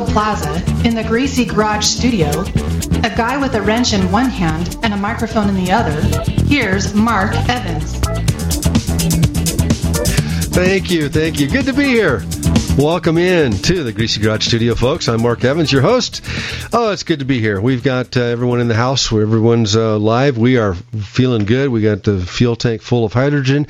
Plaza in the Greasy Garage studio, a guy with a wrench in one hand and a microphone in the other, here's Mark Evans. Thank you, thank you. Good to be here. Welcome in to the Greasy Garage Studio, folks. I'm Mark Evans, your host. Oh, it's good to be here. We've got uh, everyone in the house. Everyone's uh, live. We are feeling good. We got the fuel tank full of hydrogen.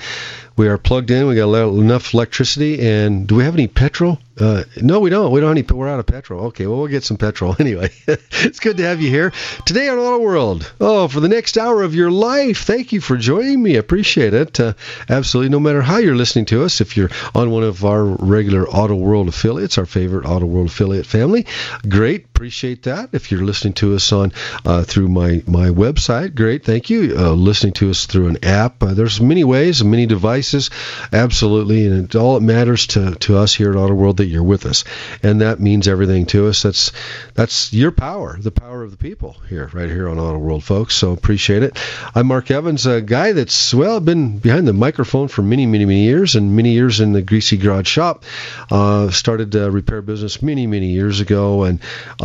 We are plugged in. We got enough electricity. And do we have any petrol? Uh, no, we don't. We don't have any. We're out of petrol. Okay, well, we'll get some petrol anyway. it's good to have you here today on Auto World. Oh, for the next hour of your life. Thank you for joining me. Appreciate it. Uh, absolutely. No matter how you're listening to us, if you're on one of our regular Auto World affiliates, our favorite Auto World affiliate family, great. Appreciate that. If you're listening to us on uh, through my my website, great. Thank you. Uh, listening to us through an app. Uh, there's many ways, many devices. Absolutely, and it, all it matters to to us here at Auto World that you're with us, and that means everything to us. That's that's your power, the power of the people here, right here on Auto World, folks. So appreciate it. I'm Mark Evans, a guy that's well been behind the microphone for many, many, many years, and many years in the Greasy Garage shop. Uh, started a repair business many, many years ago, and uh,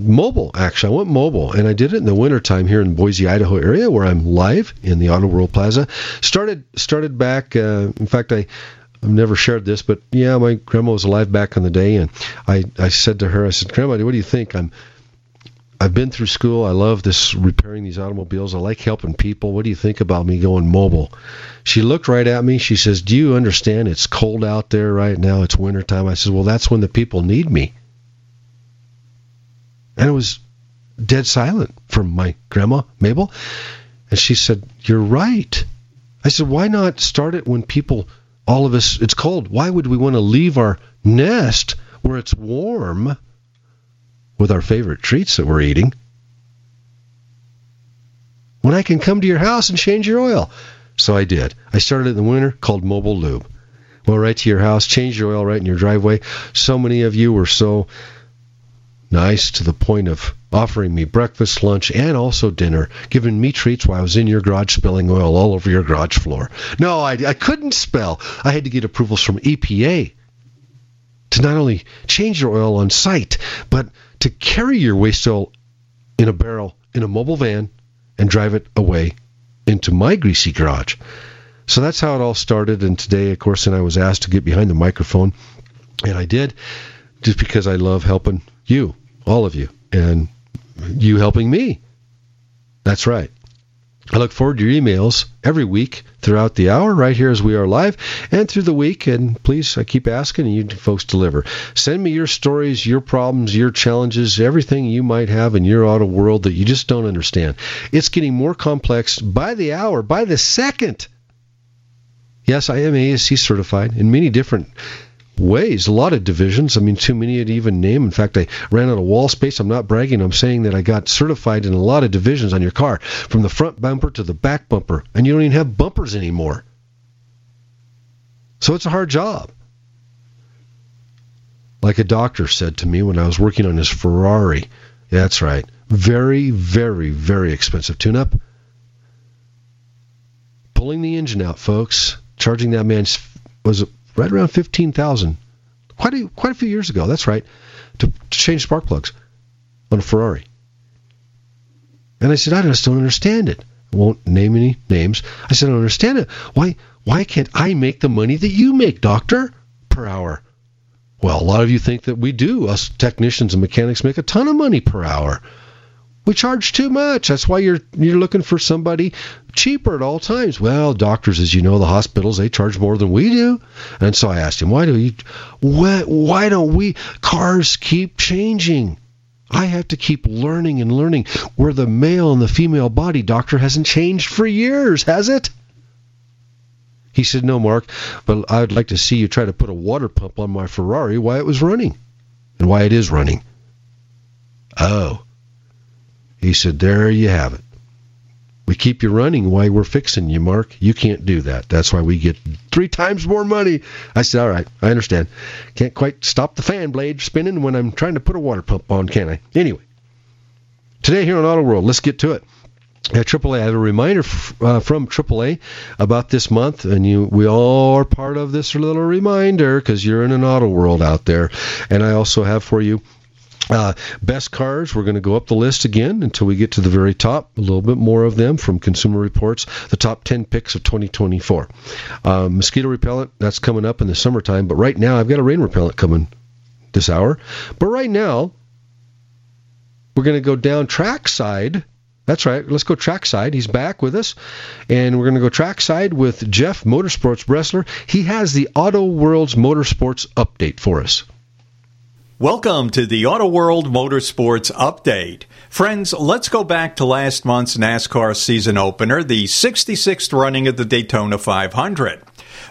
mobile. Actually, I went mobile, and I did it in the wintertime here in Boise, Idaho area, where I'm live in the Auto World Plaza. Started started back. Uh, in fact, I I've never shared this, but yeah, my grandma was alive back in the day, and I, I said to her, I said, Grandma, what do you think? I'm I've been through school. I love this repairing these automobiles. I like helping people. What do you think about me going mobile? She looked right at me. She says, "Do you understand? It's cold out there right now. It's wintertime." I said, "Well, that's when the people need me." And it was dead silent from my grandma Mabel, and she said, "You're right." I said, "Why not start it when people all of us, it's cold. Why would we want to leave our nest where it's warm with our favorite treats that we're eating when I can come to your house and change your oil? So I did. I started in the winter called Mobile Lube. Well, right to your house, change your oil right in your driveway. So many of you were so nice to the point of offering me breakfast, lunch, and also dinner, giving me treats while I was in your garage spilling oil all over your garage floor. No, I, I couldn't spell. I had to get approvals from EPA to not only change your oil on site, but to carry your waste oil in a barrel in a mobile van and drive it away into my greasy garage. So that's how it all started. And today, of course, and I was asked to get behind the microphone, and I did, just because I love helping you, all of you, and you helping me. That's right. I look forward to your emails every week throughout the hour, right here as we are live, and through the week. And please, I keep asking, and you folks deliver. Send me your stories, your problems, your challenges, everything you might have in your auto world that you just don't understand. It's getting more complex by the hour, by the second. Yes, I am ASE certified in many different ways, a lot of divisions. I mean, too many to even name. In fact, I ran out of wall space. I'm not bragging. I'm saying that I got certified in a lot of divisions on your car, from the front bumper to the back bumper, and you don't even have bumpers anymore. So it's a hard job. Like a doctor said to me when I was working on his Ferrari. That's right. Very, very, very expensive tune up. Pulling the engine out, folks. Charging that man was right around 15,000. Quite a, quite a few years ago, that's right, to, to change spark plugs on a Ferrari. And I said, I just don't understand it. I won't name any names. I said, I don't understand it. Why why can't I make the money that you make, doctor, per hour? Well, a lot of you think that we do. Us technicians and mechanics make a ton of money per hour. We charge too much. That's why you're you're looking for somebody cheaper at all times. Well, doctors, as you know, the hospitals they charge more than we do. And so I asked him, why do you why, why don't we cars keep changing? I have to keep learning and learning. Where the male and the female body, doctor, hasn't changed for years, has it? He said, No, Mark, but I'd like to see you try to put a water pump on my Ferrari while it was running. and why it is running. Oh. He said, There you have it. We keep you running while we're fixing you, Mark. You can't do that. That's why we get three times more money. I said, All right, I understand. Can't quite stop the fan blade spinning when I'm trying to put a water pump on, can I? Anyway, today here on Auto World, let's get to it. At AAA, I have a reminder f- uh, from AAA about this month, and you we all are part of this little reminder because you're in an auto world out there. And I also have for you uh, best cars, we're going to go up the list again until we get to the very top. A little bit more of them from Consumer Reports. The top 10 picks of 2024. Um, mosquito repellent, that's coming up in the summertime. But right now, I've got a rain repellent coming this hour. But right now, we're going to go down trackside that's right. Let's go trackside. He's back with us, and we're going to go trackside with Jeff Motorsports Bressler. He has the Auto World's Motorsports update for us. Welcome to the Auto World Motorsports Update. Friends, let's go back to last month's NASCAR season opener, the 66th running of the Daytona 500.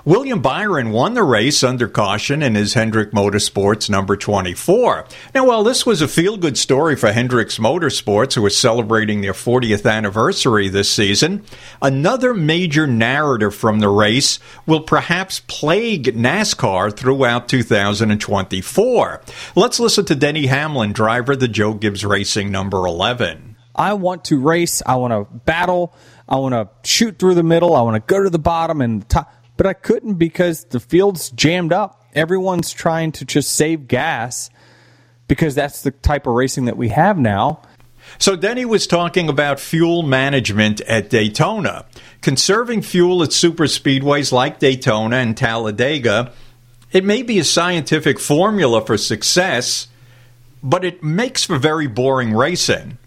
William Byron won the race under caution in his Hendrick Motorsports number 24. Now, while this was a feel good story for Hendricks Motorsports, who are celebrating their 40th anniversary this season, another major narrative from the race will perhaps plague NASCAR throughout 2024. Let's listen to Denny Hamlin, driver the Joe Gibbs Racing number 11. I want to race, I want to battle, I want to shoot through the middle, I want to go to the bottom and top but I couldn't because the field's jammed up. Everyone's trying to just save gas because that's the type of racing that we have now. So Denny was talking about fuel management at Daytona. Conserving fuel at super speedways like Daytona and Talladega, it may be a scientific formula for success, but it makes for very boring racing.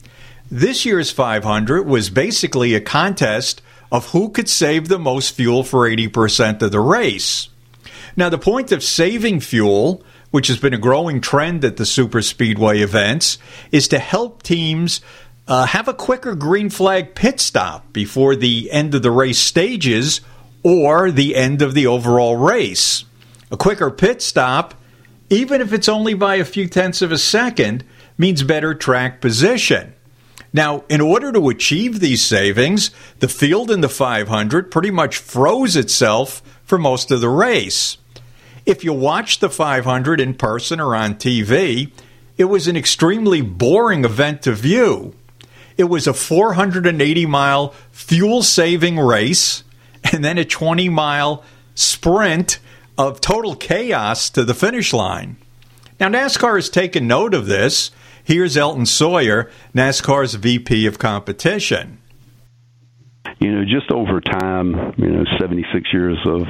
This year's 500 was basically a contest of who could save the most fuel for 80% of the race. Now, the point of saving fuel, which has been a growing trend at the superspeedway events, is to help teams uh, have a quicker green flag pit stop before the end of the race stages or the end of the overall race. A quicker pit stop, even if it's only by a few tenths of a second, means better track position. Now, in order to achieve these savings, the field in the 500 pretty much froze itself for most of the race. If you watched the 500 in person or on TV, it was an extremely boring event to view. It was a 480 mile fuel saving race and then a 20 mile sprint of total chaos to the finish line. Now, NASCAR has taken note of this Here's Elton Sawyer, NASCAR's VP of competition. You know, just over time, you know, 76 years of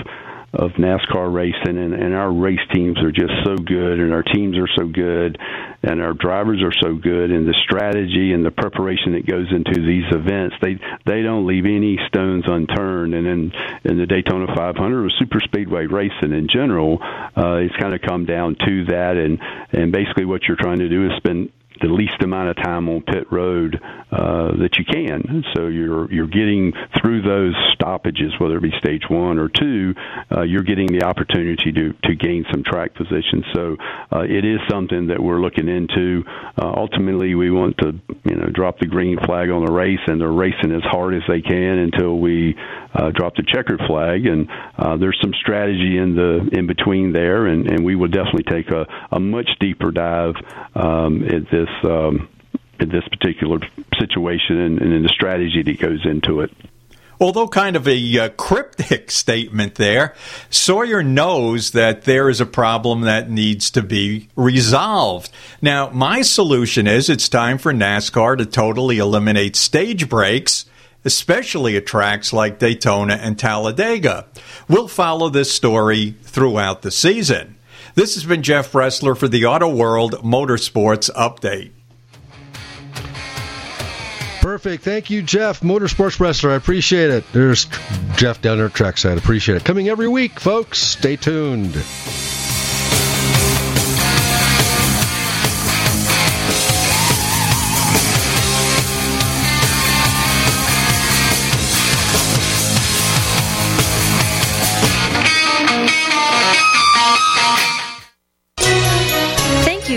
of NASCAR racing, and, and our race teams are just so good, and our teams are so good, and our drivers are so good, and the strategy and the preparation that goes into these events, they they don't leave any stones unturned. And in in the Daytona 500 or super speedway racing in general, uh, it's kind of come down to that, and and basically what you're trying to do is spend the least amount of time on pit road uh, that you can. So you're you're getting through those stoppages, whether it be stage one or two, uh, you're getting the opportunity to to gain some track position. So uh, it is something that we're looking into. Uh, ultimately, we want to you know drop the green flag on the race, and they're racing as hard as they can until we uh, drop the checkered flag. And uh, there's some strategy in the in between there, and, and we will definitely take a, a much deeper dive um, at this um, in this particular situation and, and in the strategy that goes into it. Although kind of a uh, cryptic statement there, Sawyer knows that there is a problem that needs to be resolved. Now, my solution is it's time for NASCAR to totally eliminate stage breaks especially at tracks like Daytona and Talladega. We'll follow this story throughout the season. This has been Jeff Bressler for the Auto World Motorsports Update. Perfect. Thank you, Jeff, Motorsports Bressler. I appreciate it. There's Jeff down there at trackside. Appreciate it. Coming every week, folks. Stay tuned.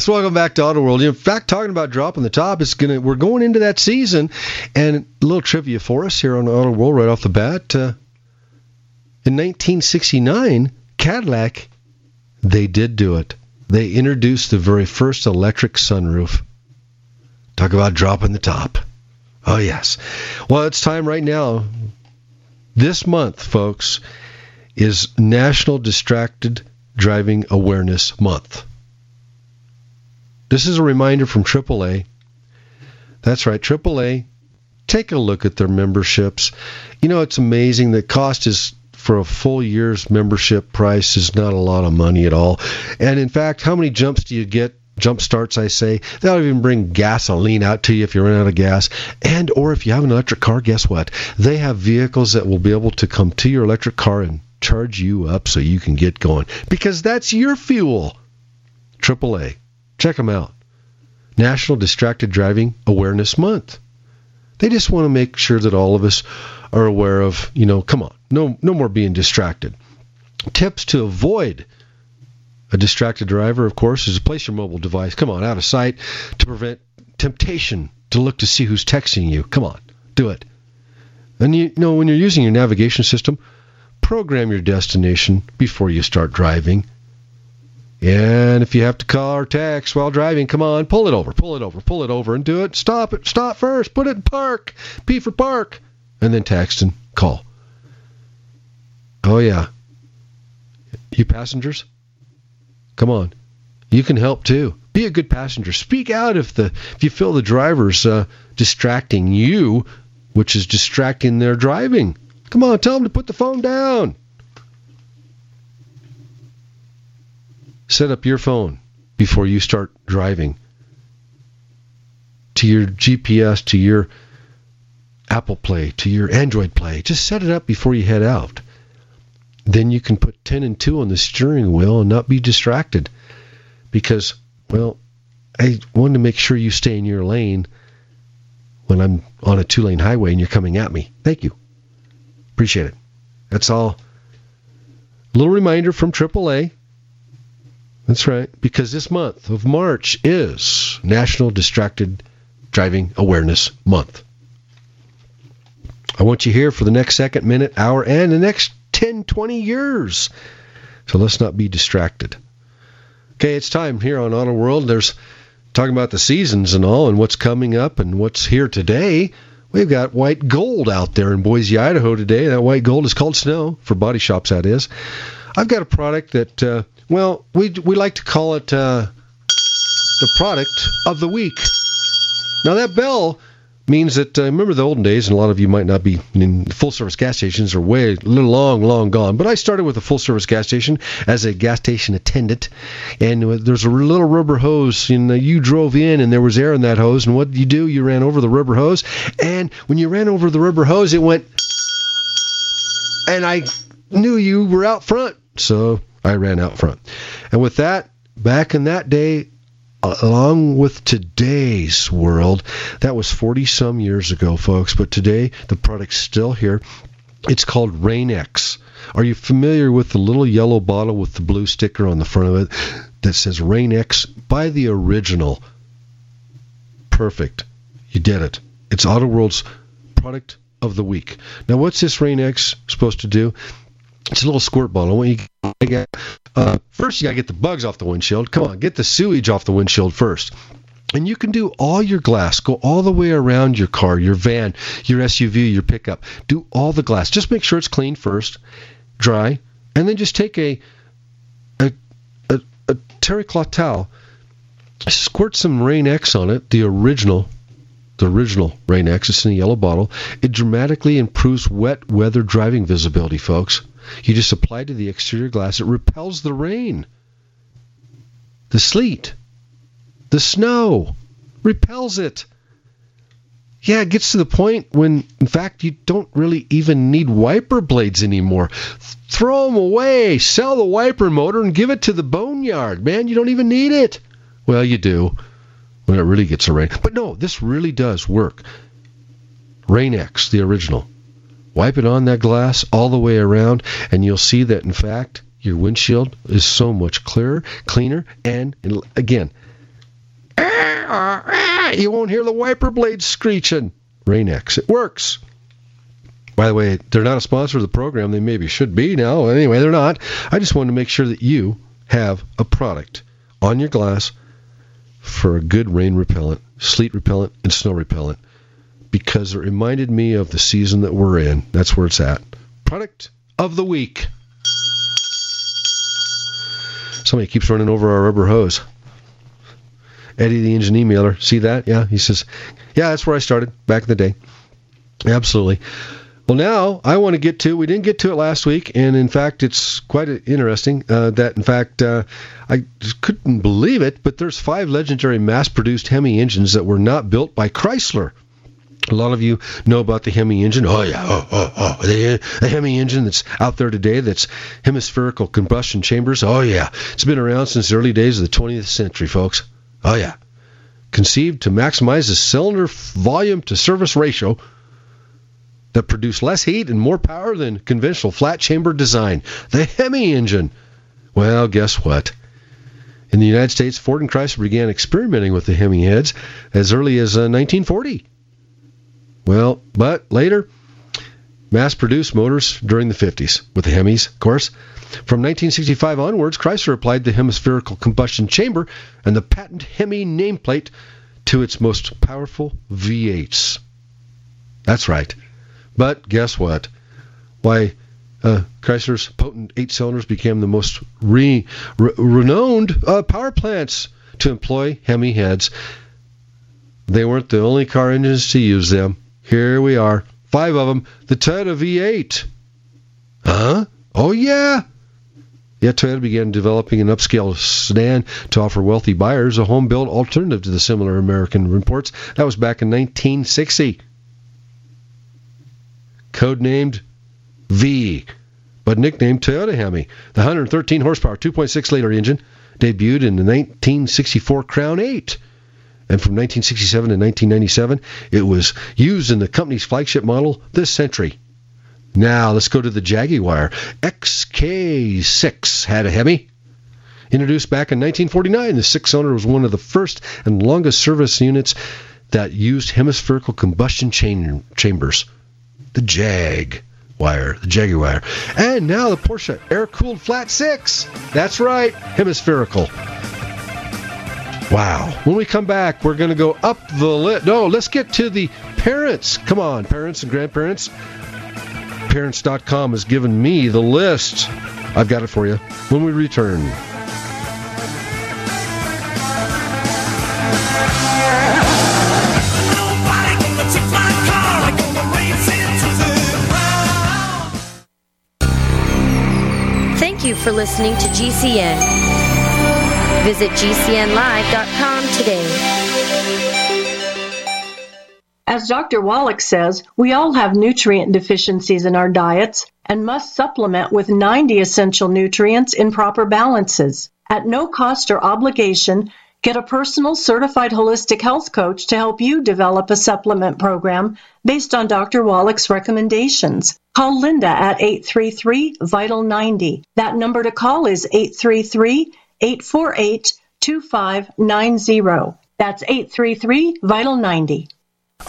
yes, welcome back to Auto World. In fact, talking about dropping the top, it's gonna we're going into that season, and a little trivia for us here on Auto World right off the bat. Uh, In 1969, Cadillac, they did do it. They introduced the very first electric sunroof. Talk about dropping the top. Oh, yes. Well, it's time right now. This month, folks, is National Distracted Driving Awareness Month. This is a reminder from AAA. That's right, AAA. Take a look at their memberships. You know, it's amazing. The cost is for a full year's membership price is not a lot of money at all. And in fact, how many jumps do you get? Jump starts, I say. They'll even bring gasoline out to you if you run out of gas. And or if you have an electric car, guess what? They have vehicles that will be able to come to your electric car and charge you up so you can get going. Because that's your fuel. AAA. Check them out. National Distracted Driving Awareness Month. They just want to make sure that all of us are aware of, you know, come on, no no more being distracted. Tips to avoid a distracted driver, of course, is to place your mobile device, come on, out of sight to prevent temptation to look to see who's texting you. Come on, do it. And you know, when you're using your navigation system, program your destination before you start driving. And if you have to call or text while driving, come on, pull it over, pull it over, pull it over, and do it. Stop it, stop first, put it in park, P for park, and then text and call. Oh yeah, you passengers, come on, you can help too. Be a good passenger. Speak out if the if you feel the driver's uh, distracting you, which is distracting their driving. Come on, tell them to put the phone down. Set up your phone before you start driving to your GPS, to your Apple Play, to your Android Play. Just set it up before you head out. Then you can put 10 and 2 on the steering wheel and not be distracted. Because, well, I want to make sure you stay in your lane when I'm on a two lane highway and you're coming at me. Thank you. Appreciate it. That's all. A little reminder from AAA that's right, because this month of March is National Distracted Driving Awareness Month. I want you here for the next second, minute, hour, and the next 10, 20 years. So let's not be distracted. Okay, it's time here on Auto World. There's talking about the seasons and all and what's coming up and what's here today. We've got white gold out there in Boise, Idaho today. That white gold is called snow for body shops, that is. I've got a product that uh, well, we we like to call it uh, the product of the week. Now that bell means that uh, remember the olden days, and a lot of you might not be in full service gas stations are way long, long gone. But I started with a full service gas station as a gas station attendant, and there's a little rubber hose, and you drove in, and there was air in that hose, and what did you do? You ran over the rubber hose, and when you ran over the rubber hose, it went, and I knew you were out front, so I ran out front. And with that, back in that day, along with today's world, that was 40 some years ago, folks. But today, the product's still here. It's called Rain-X. Are you familiar with the little yellow bottle with the blue sticker on the front of it that says Rain-X? Buy the original. Perfect. You did it. It's Auto World's product of the week. Now, what's this Rain-X supposed to do? It's a little squirt bottle. When you get, uh, first, you got to get the bugs off the windshield. Come on, get the sewage off the windshield first. And you can do all your glass, go all the way around your car, your van, your SUV, your pickup. Do all the glass. Just make sure it's clean first, dry, and then just take a a, a, a terry cloth towel, squirt some Rain X on it, the original the original Rain X. It's in a yellow bottle. It dramatically improves wet weather driving visibility, folks. You just apply to the exterior glass. It repels the rain, the sleet, the snow, repels it. Yeah, it gets to the point when, in fact, you don't really even need wiper blades anymore. Throw them away. Sell the wiper motor and give it to the boneyard, man. You don't even need it. Well, you do when it really gets a rain. But no, this really does work. Rain X, the original. Wipe it on that glass all the way around, and you'll see that, in fact, your windshield is so much clearer, cleaner, and again, you won't hear the wiper blades screeching. Rain-X, it works. By the way, they're not a sponsor of the program. They maybe should be now. Anyway, they're not. I just wanted to make sure that you have a product on your glass for a good rain repellent, sleet repellent, and snow repellent because it reminded me of the season that we're in. That's where it's at. Product of the week. Somebody keeps running over our rubber hose. Eddie, the engine emailer, see that? Yeah, he says, yeah, that's where I started back in the day. Absolutely. Well, now I want to get to. We didn't get to it last week, and in fact, it's quite interesting uh, that, in fact, uh, I couldn't believe it. But there's five legendary mass-produced Hemi engines that were not built by Chrysler. A lot of you know about the Hemi engine. Oh yeah, oh oh oh, the, the Hemi engine that's out there today. That's hemispherical combustion chambers. Oh yeah, it's been around since the early days of the 20th century, folks. Oh yeah, conceived to maximize the cylinder volume to surface ratio that produce less heat and more power than conventional flat chamber design. The Hemi engine. Well, guess what? In the United States, Ford and Chrysler began experimenting with the Hemi heads as early as uh, 1940. Well, but later, mass produced motors during the 50s with the Hemis, of course. From 1965 onwards, Chrysler applied the hemispherical combustion chamber and the patent Hemi nameplate to its most powerful V8s. That's right. But guess what? Why, uh, Chrysler's potent eight cylinders became the most re- re- renowned uh, power plants to employ Hemi heads. They weren't the only car engines to use them. Here we are, five of them. The Toyota V8. Huh? Oh, yeah. Yeah, Toyota began developing an upscale sedan to offer wealthy buyers a home built alternative to the similar American imports. That was back in 1960 codenamed V, but nicknamed Toyota Hemi. The 113 horsepower 2.6 liter engine debuted in the 1964 Crown 8. And from 1967 to 1997, it was used in the company's flagship model, the Century. Now, let's go to the Jaguar. XK6 had a Hemi. Introduced back in 1949, the six cylinder was one of the first and longest service units that used hemispherical combustion chambers the Jag wire, the Jaguar. And now the Porsche air cooled flat six. That's right, hemispherical. Wow. When we come back, we're going to go up the list. No, let's get to the parents. Come on, parents and grandparents. Parents.com has given me the list. I've got it for you when we return. Thank you for listening to GCN. Visit GCNlive.com today. As Dr. Wallach says, we all have nutrient deficiencies in our diets and must supplement with 90 essential nutrients in proper balances. At no cost or obligation, Get a personal certified holistic health coach to help you develop a supplement program based on Dr. Wallach's recommendations. Call Linda at 833 Vital 90. That number to call is 833 848 2590. That's 833 Vital 90.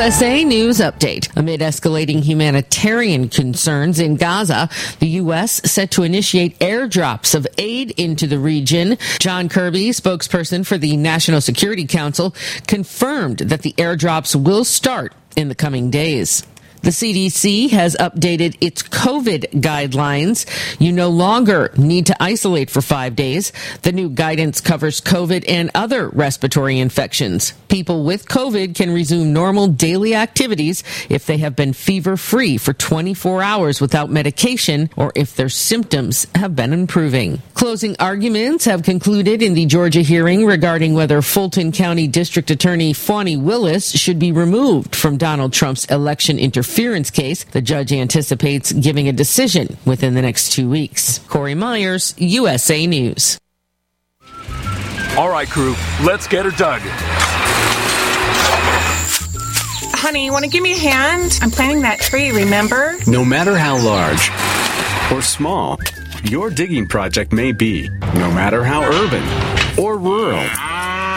USA News Update. Amid escalating humanitarian concerns in Gaza, the U.S. set to initiate airdrops of aid into the region. John Kirby, spokesperson for the National Security Council, confirmed that the airdrops will start in the coming days. The CDC has updated its COVID guidelines. You no longer need to isolate for five days. The new guidance covers COVID and other respiratory infections. People with COVID can resume normal daily activities if they have been fever free for 24 hours without medication or if their symptoms have been improving. Closing arguments have concluded in the Georgia hearing regarding whether Fulton County District Attorney Fani Willis should be removed from Donald Trump's election interference case. The judge anticipates giving a decision within the next two weeks. Corey Myers, USA News. All right, crew, let's get her dug. Honey, you want to give me a hand? I'm planting that tree, remember? No matter how large or small your digging project may be, no matter how urban or rural,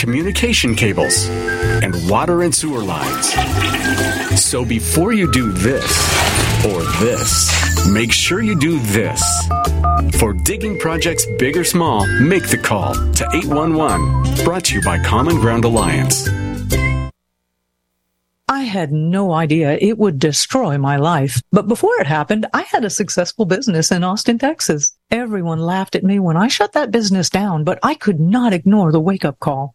communication cables, and water and sewer lines. So before you do this or this, make sure you do this. For digging projects big or small, make the call to 811. Brought to you by Common Ground Alliance. I had no idea it would destroy my life. But before it happened, I had a successful business in Austin, Texas. Everyone laughed at me when I shut that business down, but I could not ignore the wake up call.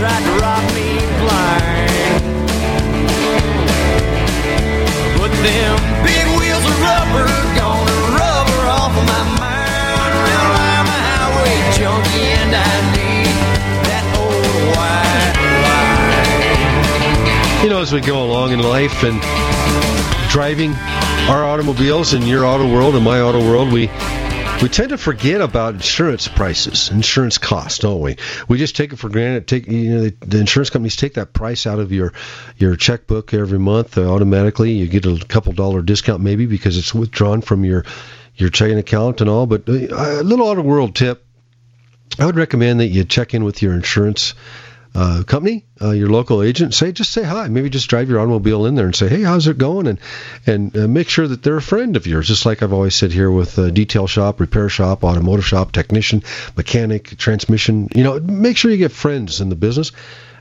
tried to rob me blind. But them big wheels of rubber gonna rubber off of my mind. I'm a highway junkie and I need that old white line. You know, as we go along in life and driving our automobiles in your auto world and my auto world, we we tend to forget about insurance prices, insurance costs, don't we? We just take it for granted. Take you know the, the insurance companies take that price out of your your checkbook every month uh, automatically. You get a couple dollar discount maybe because it's withdrawn from your your checking account and all. But uh, a little auto world tip: I would recommend that you check in with your insurance uh, company, uh, your local agent, say just say hi. Maybe just drive your automobile in there and say, hey, how's it going? And and uh, make sure that they're a friend of yours. Just like I've always said here with uh, detail shop, repair shop, automotive shop, technician, mechanic, transmission. You know, make sure you get friends in the business,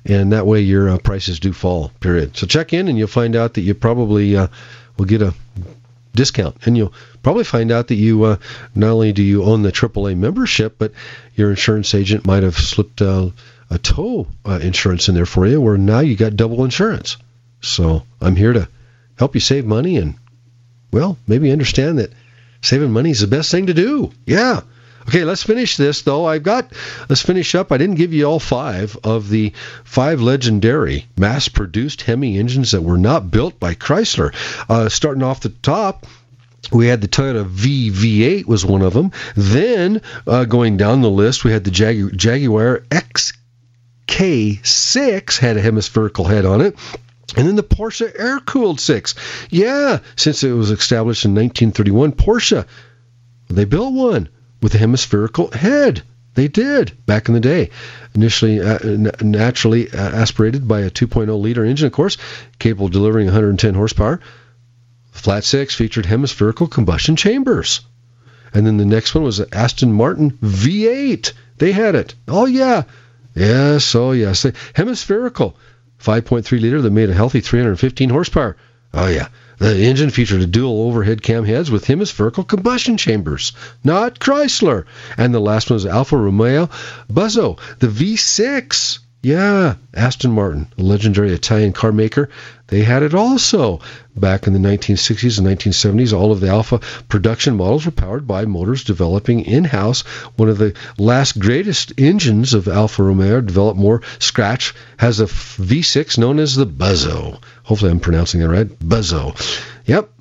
and that way your uh, prices do fall. Period. So check in, and you'll find out that you probably uh, will get a discount, and you'll probably find out that you uh, not only do you own the AAA membership, but your insurance agent might have slipped uh, a tow uh, insurance in there for you, where now you got double insurance. So I'm here to help you save money and, well, maybe understand that saving money is the best thing to do. Yeah. Okay, let's finish this though. I've got let's finish up. I didn't give you all five of the five legendary mass-produced Hemi engines that were not built by Chrysler. Uh, starting off the top, we had the Toyota VV8 was one of them. Then uh, going down the list, we had the Jag- Jaguar XK6 had a hemispherical head on it. And then the Porsche air cooled six. Yeah, since it was established in 1931, Porsche, they built one with a hemispherical head. They did back in the day. Initially, uh, naturally uh, aspirated by a 2.0 liter engine, of course, capable of delivering 110 horsepower. Flat six featured hemispherical combustion chambers. And then the next one was the Aston Martin V8. They had it. Oh, yeah. Yes, oh, yes. Hemispherical. 5.3 liter that made a healthy 315 horsepower. Oh, yeah. The engine featured a dual overhead cam heads with hemispherical combustion chambers, not Chrysler. And the last one was Alfa Romeo Buzzo, the V6. Yeah, Aston Martin, a legendary Italian car maker. They had it also. Back in the 1960s and 1970s, all of the Alfa production models were powered by motors developing in house. One of the last greatest engines of Alfa Romeo developed more scratch has a V6 known as the Buzzo. Hopefully, I'm pronouncing that right. Buzzo. Yep.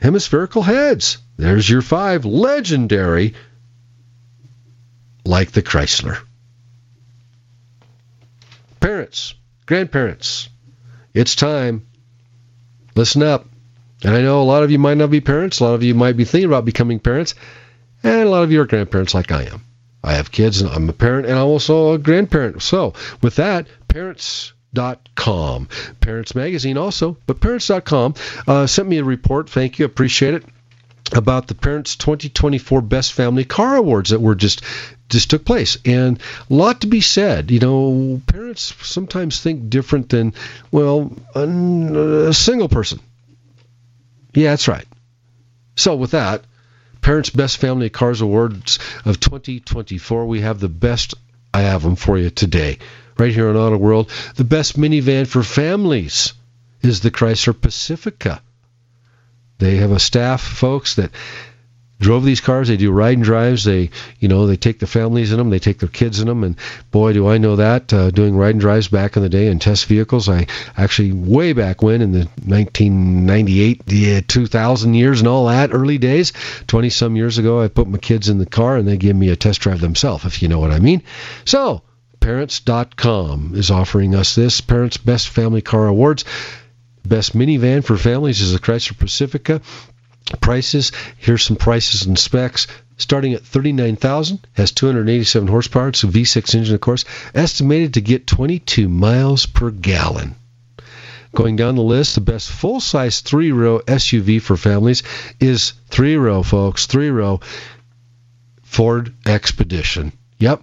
Hemispherical heads. There's your five. Legendary, like the Chrysler. Parents, grandparents, it's time. Listen up. And I know a lot of you might not be parents, a lot of you might be thinking about becoming parents, and a lot of you are grandparents like I am. I have kids, and I'm a parent, and I'm also a grandparent. So, with that, parents parents.com. Parents Magazine also, but parents.com uh, sent me a report. Thank you. Appreciate it about the Parents 2024 Best Family Car Awards that were just just took place, and a lot to be said. You know, parents sometimes think different than well a, single person. Yeah, that's right. So with that, Parents Best Family Cars Awards of 2024, we have the best. I have them for you today, right here on Auto World. The best minivan for families is the Chrysler Pacifica. They have a staff, folks, that drove these cars. They do ride and drives. They, you know, they take the families in them. They take their kids in them. And boy, do I know that uh, doing ride and drives back in the day and test vehicles. I actually way back when in the 1998, yeah, 2000 years and all that early days, 20 some years ago, I put my kids in the car and they gave me a test drive themselves, if you know what I mean. So. Parents.com is offering us this Parents Best Family Car Awards. Best minivan for families is the Chrysler Pacifica. Prices, here's some prices and specs. Starting at 39,000, has 287 horsepower. It's a V6 engine, of course. Estimated to get 22 miles per gallon. Going down the list, the best full-size three-row SUV for families is three-row, folks. Three-row Ford Expedition. Yep,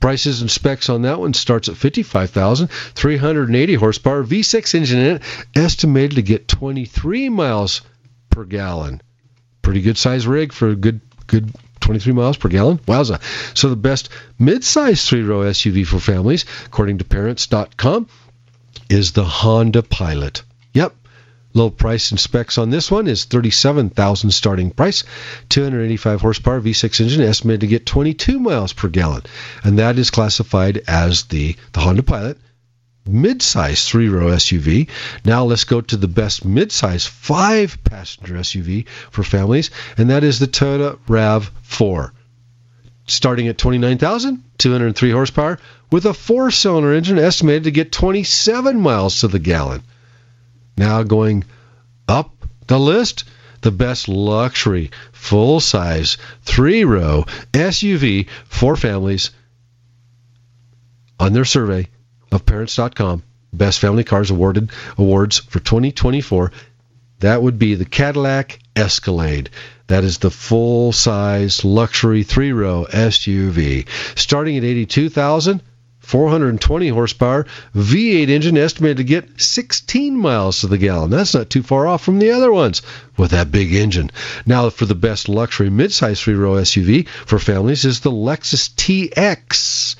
Prices and specs on that one starts at 55,000, 380 horsepower, V6 engine in it, estimated to get 23 miles per gallon. Pretty good size rig for a good good 23 miles per gallon. Wowza. So the best mid-size three-row SUV for families, according to parents.com, is the Honda Pilot. Low price and specs on this one is 37,000 starting price, 285 horsepower V6 engine, estimated to get 22 miles per gallon, and that is classified as the the Honda Pilot mid-size three-row SUV. Now let's go to the best mid-size five-passenger SUV for families, and that is the Toyota RAV4. Starting at 29,203 horsepower with a four-cylinder engine estimated to get 27 miles to the gallon. Now going up the list, the best luxury full size three row SUV for families on their survey of parents.com best family cars awarded awards for 2024 that would be the Cadillac Escalade. That is the full size luxury three row SUV starting at 82,000 420 horsepower, V8 engine estimated to get 16 miles to the gallon. That's not too far off from the other ones with that big engine. Now, for the best luxury midsize three row SUV for families is the Lexus TX.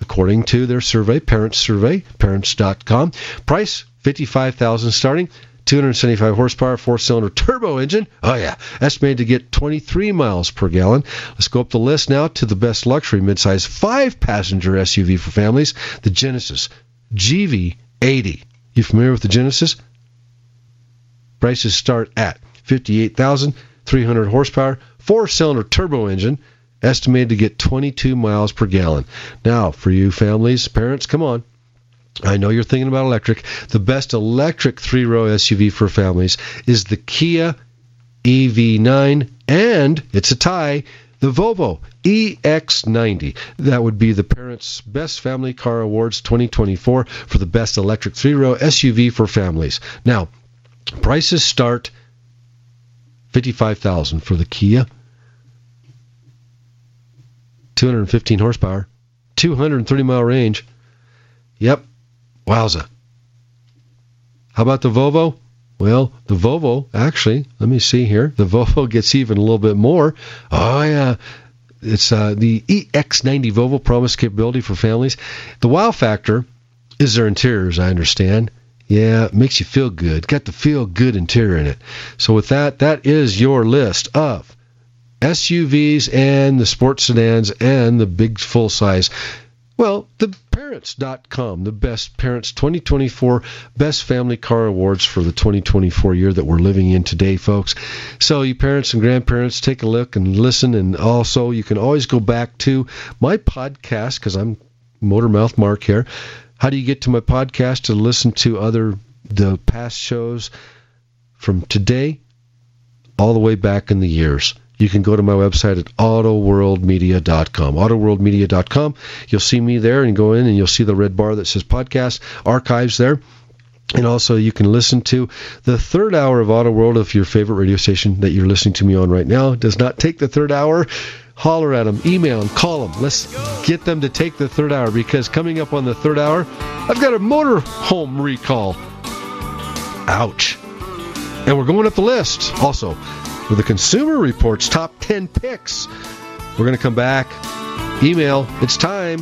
According to their survey, Parents Survey, parents.com, price 55,000 starting, 275 horsepower, four cylinder turbo engine. Oh, yeah. Estimated to get 23 miles per gallon. Let's go up the list now to the best luxury midsize five passenger SUV for families the Genesis GV80. You familiar with the Genesis? Prices start at 58,300 horsepower, four cylinder turbo engine, estimated to get 22 miles per gallon. Now, for you families, parents, come on. I know you're thinking about electric. The best electric three row SUV for families is the Kia EV9, and it's a tie, the Volvo EX90. That would be the Parents' Best Family Car Awards 2024 for the best electric three row SUV for families. Now, prices start 55000 for the Kia. 215 horsepower, 230 mile range. Yep, Wowza. How about the Volvo? Well, the Volvo, actually, let me see here. The Volvo gets even a little bit more. Oh, yeah. It's uh, the EX90 Volvo promise capability for families. The wow factor is their interiors, I understand. Yeah, it makes you feel good. Got the feel good interior in it. So, with that, that is your list of SUVs and the sports sedans and the big full size. Well, the parents.com, the best parents 2024 best family car awards for the 2024 year that we're living in today, folks. So, you parents and grandparents, take a look and listen. And also, you can always go back to my podcast because I'm Motormouth Mark here. How do you get to my podcast to listen to other the past shows from today all the way back in the years? You can go to my website at autoworldmedia.com. Autoworldmedia.com. You'll see me there and go in and you'll see the red bar that says podcast archives there. And also, you can listen to the third hour of Auto World if your favorite radio station that you're listening to me on right now does not take the third hour. Holler at them, email them, call them. Let's get them to take the third hour because coming up on the third hour, I've got a motor home recall. Ouch. And we're going up the list also with the Consumer Reports top 10 picks. We're going to come back. Email. It's time.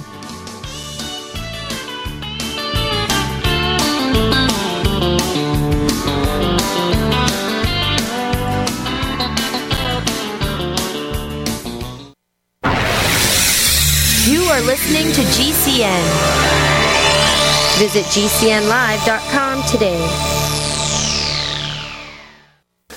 You are listening to GCN. Visit GCNlive.com today.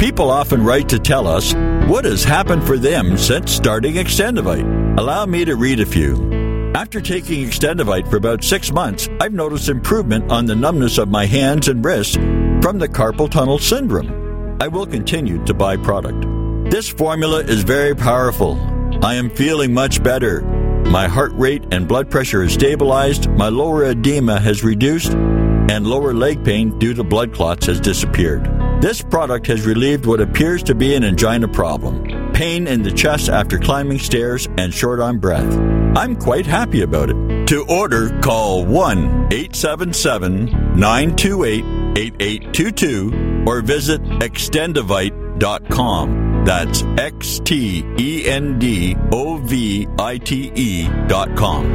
People often write to tell us what has happened for them since starting Extendovite. Allow me to read a few. After taking Extendovite for about six months, I've noticed improvement on the numbness of my hands and wrists from the carpal tunnel syndrome. I will continue to buy product. This formula is very powerful. I am feeling much better. My heart rate and blood pressure is stabilized, my lower edema has reduced, and lower leg pain due to blood clots has disappeared. This product has relieved what appears to be an angina problem, pain in the chest after climbing stairs, and short on breath. I'm quite happy about it. To order, call 1 877 928 8822 or visit extendovite.com. That's X T E N D O V I T E dot com.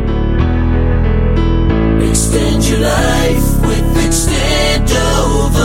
Extend your life with Extendovite.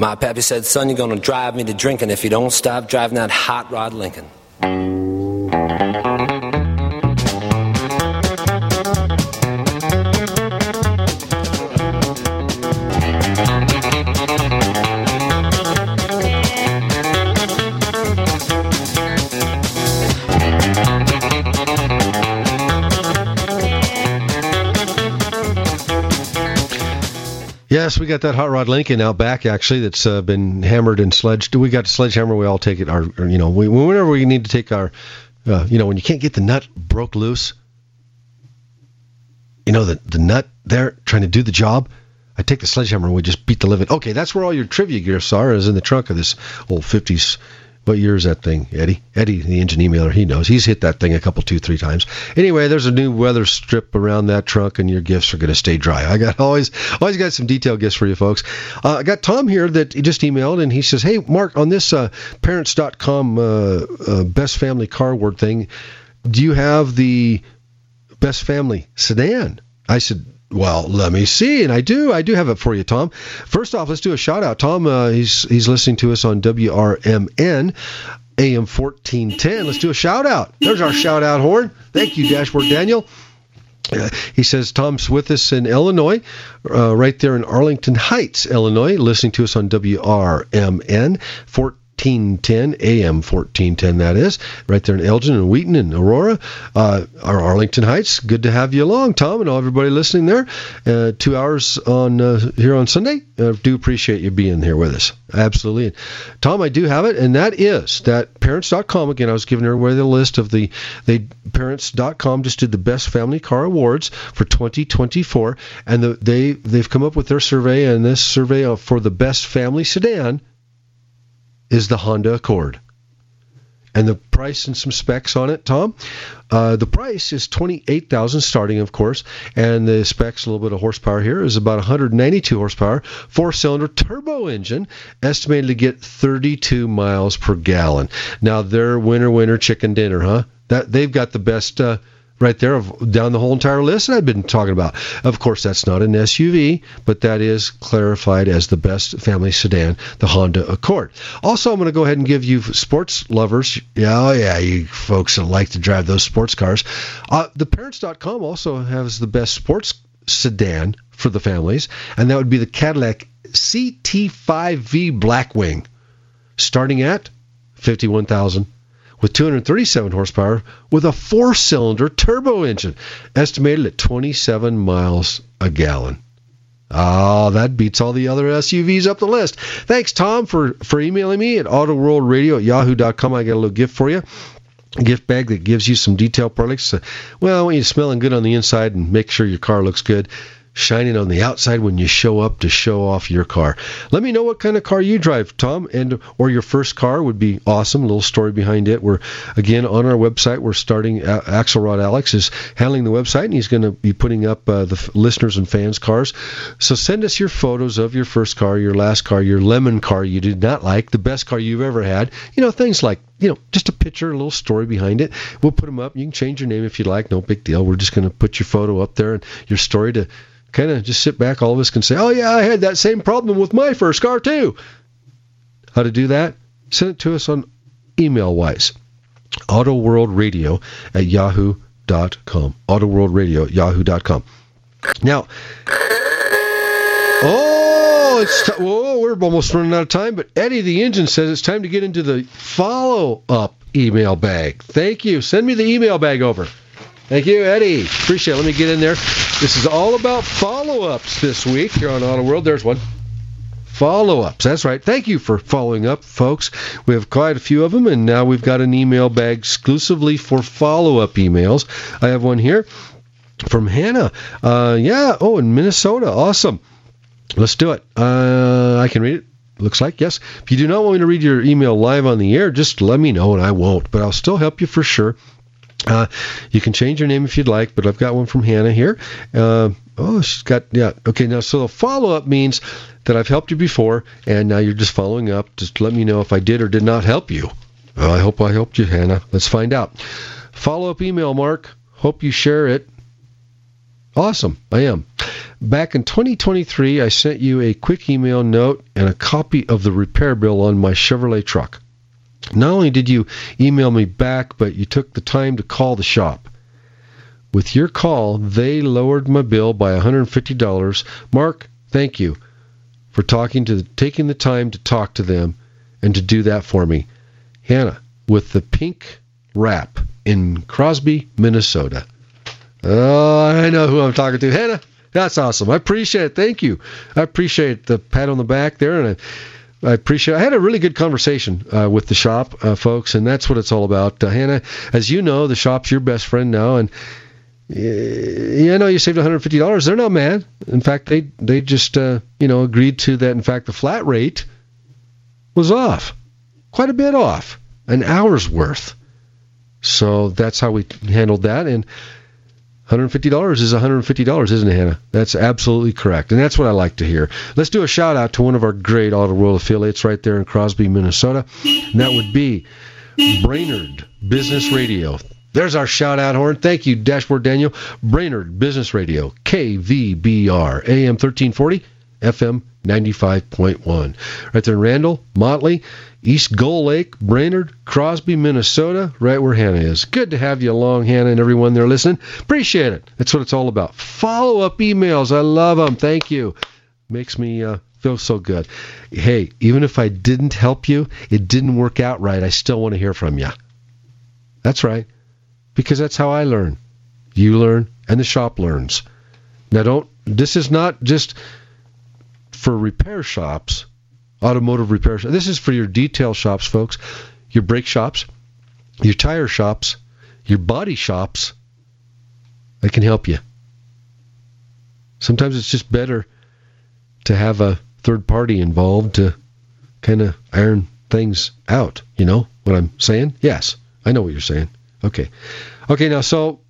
My pappy said, son, you're gonna drive me to drinking if you don't stop driving that hot rod Lincoln. Yes, we got that hot rod Lincoln out back actually that's uh, been hammered and sledged. We got a sledgehammer. We all take it. Our, you know, we, whenever we need to take our, uh, you know, when you can't get the nut broke loose, you know, the the nut there trying to do the job. I take the sledgehammer and we just beat the living. Okay, that's where all your trivia gifts are, is in the trunk of this old '50s what year is that thing, Eddie? Eddie, the engine emailer, he knows. He's hit that thing a couple, two, three times. Anyway, there's a new weather strip around that trunk, and your gifts are going to stay dry. I got always, always got some detailed gifts for you folks. Uh, I got Tom here that he just emailed, and he says, "Hey, Mark, on this uh, Parents.com uh, uh, best family car award thing, do you have the best family sedan?" I said, well, let me see, and I do. I do have it for you, Tom. First off, let's do a shout out. Tom, uh, he's he's listening to us on WRMN. AM 1410. Let's do a shout out. There's our shout out horn. Thank you, Dashboard Daniel. Uh, he says Tom's with us in Illinois, uh, right there in Arlington Heights, Illinois, listening to us on WRMN 14. 1410 AM 1410 that is right there in Elgin and Wheaton and Aurora uh, Arlington Heights. Good to have you along Tom and all everybody listening there. Uh, two hours on uh, here on Sunday. I do appreciate you being here with us. Absolutely. Tom I do have it and that is that parents.com again I was giving everybody the list of the they parents.com just did the best family car awards for 2024 and the, they they've come up with their survey and this survey for the best family sedan is the Honda Accord. And the price and some specs on it, Tom. Uh, the price is twenty eight thousand starting, of course, and the specs a little bit of horsepower here is about 192 horsepower, four cylinder turbo engine, estimated to get 32 miles per gallon. Now they're winner winner chicken dinner, huh? That they've got the best. Uh, right there of, down the whole entire list that I've been talking about. Of course, that's not an SUV, but that is clarified as the best family sedan, the Honda Accord. Also, I'm going to go ahead and give you sports lovers, yeah, oh yeah, you folks that like to drive those sports cars. Uh, the Parents.com also has the best sports sedan for the families, and that would be the Cadillac CT5V Blackwing, starting at 51,000 with 237 horsepower with a four-cylinder turbo engine estimated at 27 miles a gallon. Oh, that beats all the other SUVs up the list. Thanks, Tom, for, for emailing me at autoworldradio at yahoo.com. I got a little gift for you. A gift bag that gives you some detailed products. Uh, well, want you're smelling good on the inside and make sure your car looks good shining on the outside when you show up to show off your car. Let me know what kind of car you drive, Tom, and or your first car would be awesome. A little story behind it. We're again on our website. We're starting. Uh, Axelrod Alex is handling the website, and he's going to be putting up uh, the f- listeners and fans' cars. So send us your photos of your first car, your last car, your lemon car you did not like, the best car you've ever had. You know things like you know, just a picture, a little story behind it. We'll put them up. You can change your name if you like. No big deal. We're just going to put your photo up there and your story to kind of just sit back. All of us can say, "Oh yeah, I had that same problem with my first car too." How to do that? Send it to us on email wise. AutoWorldRadio at yahoo.com. AutoWorldRadio at yahoo.com. Now, oh, it's t- whoa, we're almost running out of time. But Eddie the engine says it's time to get into the follow up email bag. Thank you. Send me the email bag over. Thank you, Eddie. Appreciate it. Let me get in there. This is all about follow ups this week here on Auto World. There's one. Follow ups. That's right. Thank you for following up, folks. We have quite a few of them, and now we've got an email bag exclusively for follow up emails. I have one here from Hannah. Uh, yeah. Oh, in Minnesota. Awesome. Let's do it. Uh, I can read it. Looks like yes. If you do not want me to read your email live on the air, just let me know and I won't. But I'll still help you for sure. Uh, you can change your name if you'd like, but I've got one from Hannah here. Uh, oh, she's got yeah. Okay, now so the follow up means that I've helped you before, and now you're just following up. Just let me know if I did or did not help you. Well, I hope I helped you, Hannah. Let's find out. Follow up email, Mark. Hope you share it. Awesome, I am. Back in 2023, I sent you a quick email note and a copy of the repair bill on my Chevrolet truck. Not only did you email me back, but you took the time to call the shop. With your call, they lowered my bill by $150. Mark, thank you for talking to taking the time to talk to them and to do that for me. Hannah, with the pink wrap in Crosby, Minnesota. Oh, I know who I'm talking to. Hannah, that's awesome. I appreciate it. Thank you. I appreciate the pat on the back there, and I I appreciate. It. I had a really good conversation uh, with the shop uh, folks, and that's what it's all about. Uh, Hannah, as you know, the shop's your best friend now, and yeah, I know you saved 150 dollars. They're not mad. In fact, they they just uh, you know agreed to that. In fact, the flat rate was off, quite a bit off, an hour's worth. So that's how we handled that, and $150 is $150, isn't it, Hannah? That's absolutely correct. And that's what I like to hear. Let's do a shout out to one of our great Auto World affiliates right there in Crosby, Minnesota. And that would be Brainerd Business Radio. There's our shout out horn. Thank you, Dashboard Daniel. Brainerd Business Radio, KVBR, AM 1340, FM 95.1. Right there Randall, Motley, East Gull Lake, Brainerd, Crosby, Minnesota, right where Hannah is. Good to have you along, Hannah, and everyone there listening. Appreciate it. That's what it's all about. Follow up emails. I love them. Thank you. Makes me uh, feel so good. Hey, even if I didn't help you, it didn't work out right, I still want to hear from you. That's right. Because that's how I learn. You learn, and the shop learns. Now, don't, this is not just for repair shops automotive repair shop. This is for your detail shops, folks, your brake shops, your tire shops, your body shops. I can help you. Sometimes it's just better to have a third party involved to kind of iron things out. You know what I'm saying? Yes, I know what you're saying. Okay. Okay, now, so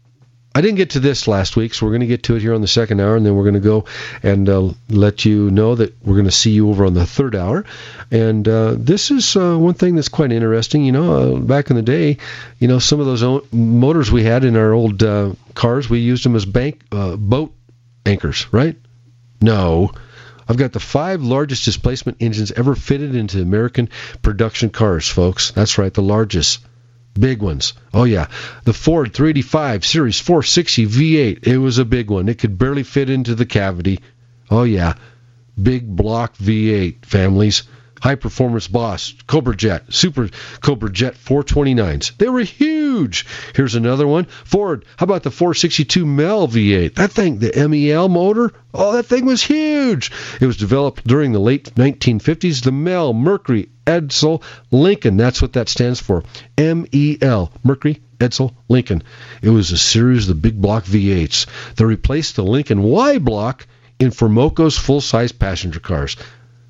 I didn't get to this last week, so we're going to get to it here on the second hour, and then we're going to go and uh, let you know that we're going to see you over on the third hour. And uh, this is uh, one thing that's quite interesting. You know, uh, back in the day, you know, some of those motors we had in our old uh, cars, we used them as bank uh, boat anchors, right? No. I've got the five largest displacement engines ever fitted into American production cars, folks. That's right, the largest. Big ones. Oh, yeah. The Ford 385 Series 460 V8. It was a big one. It could barely fit into the cavity. Oh, yeah. Big block V8 families. High Performance Boss, Cobra Jet, Super Cobra Jet 429s. They were huge. Here's another one. Ford, how about the 462 MEL V8? That thing, the MEL motor, oh, that thing was huge. It was developed during the late 1950s. The MEL, Mercury, Edsel, Lincoln, that's what that stands for. M-E-L, Mercury, Edsel, Lincoln. It was a series of the big block V8s that replaced the Lincoln Y block in FoMoCo's full-size passenger cars.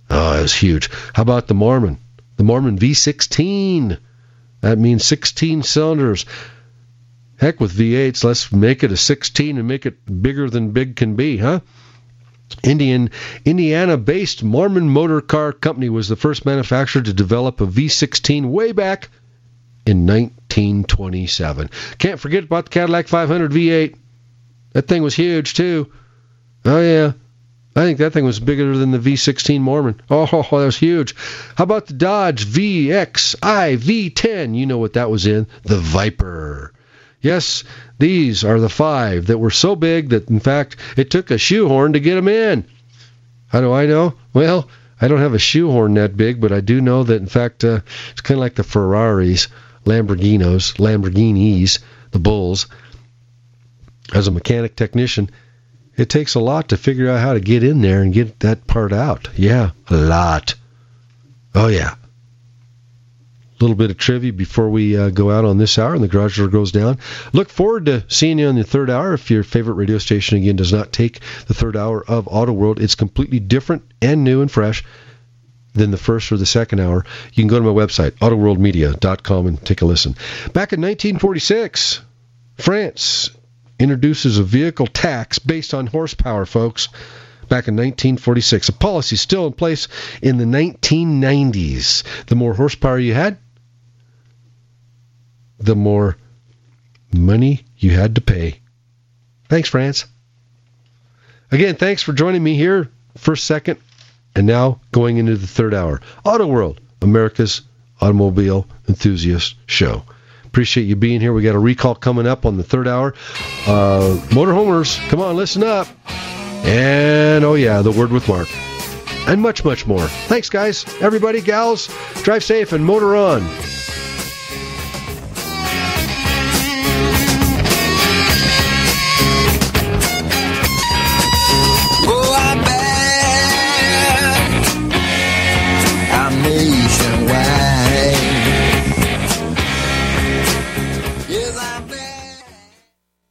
Oh, it was huge. How about the Marmon? The Marmon V16. That means 16 cylinders. Heck with V8s, let's make it a 16 and make it bigger than big can be, huh? Indian Indiana-based Marmon Motor Car Company was the first manufacturer to develop a V16 way back in 1927. Can't forget about the Cadillac 500 V8. That thing was huge too. Oh yeah. I think that thing was bigger than the V16 Marmon. Oh, that was huge. How about the Dodge VXI V10? You know what that was in? The Viper. Yes, these are the five that were so big that, in fact, it took a shoehorn to get them in. How do I know? Well, I don't have a shoehorn that big, but I do know that, in fact, uh, it's kind of like the Ferraris, Lamborghinis, Lamborghinis, the Bulls. As a mechanic technician, it takes a lot to figure out how to get in there and get that part out. Yeah, a lot. Oh, yeah. A little bit of trivia before we uh, go out on this hour and the garage door goes down. Look forward to seeing you on the third hour. If your favorite radio station, again, does not take the third hour of Auto World, it's completely different and new and fresh than the first or the second hour. You can go to my website, autoworldmedia.com, and take a listen. Back in 1946, France introduces a vehicle tax based on horsepower, folks. Back in 1946. A policy still in place in the 1990s. The more horsepower you had, the more money you had to pay. Thanks, France. Again, thanks for joining me here, first, second, and now going into the third hour. Auto World, America's automobile enthusiast show. Appreciate you being here. We got a recall coming up on the third hour. Uh, motorhomers, come on, listen up. And oh, yeah, the word with Mark. And much, much more. Thanks, guys. Everybody, gals, drive safe and motor on.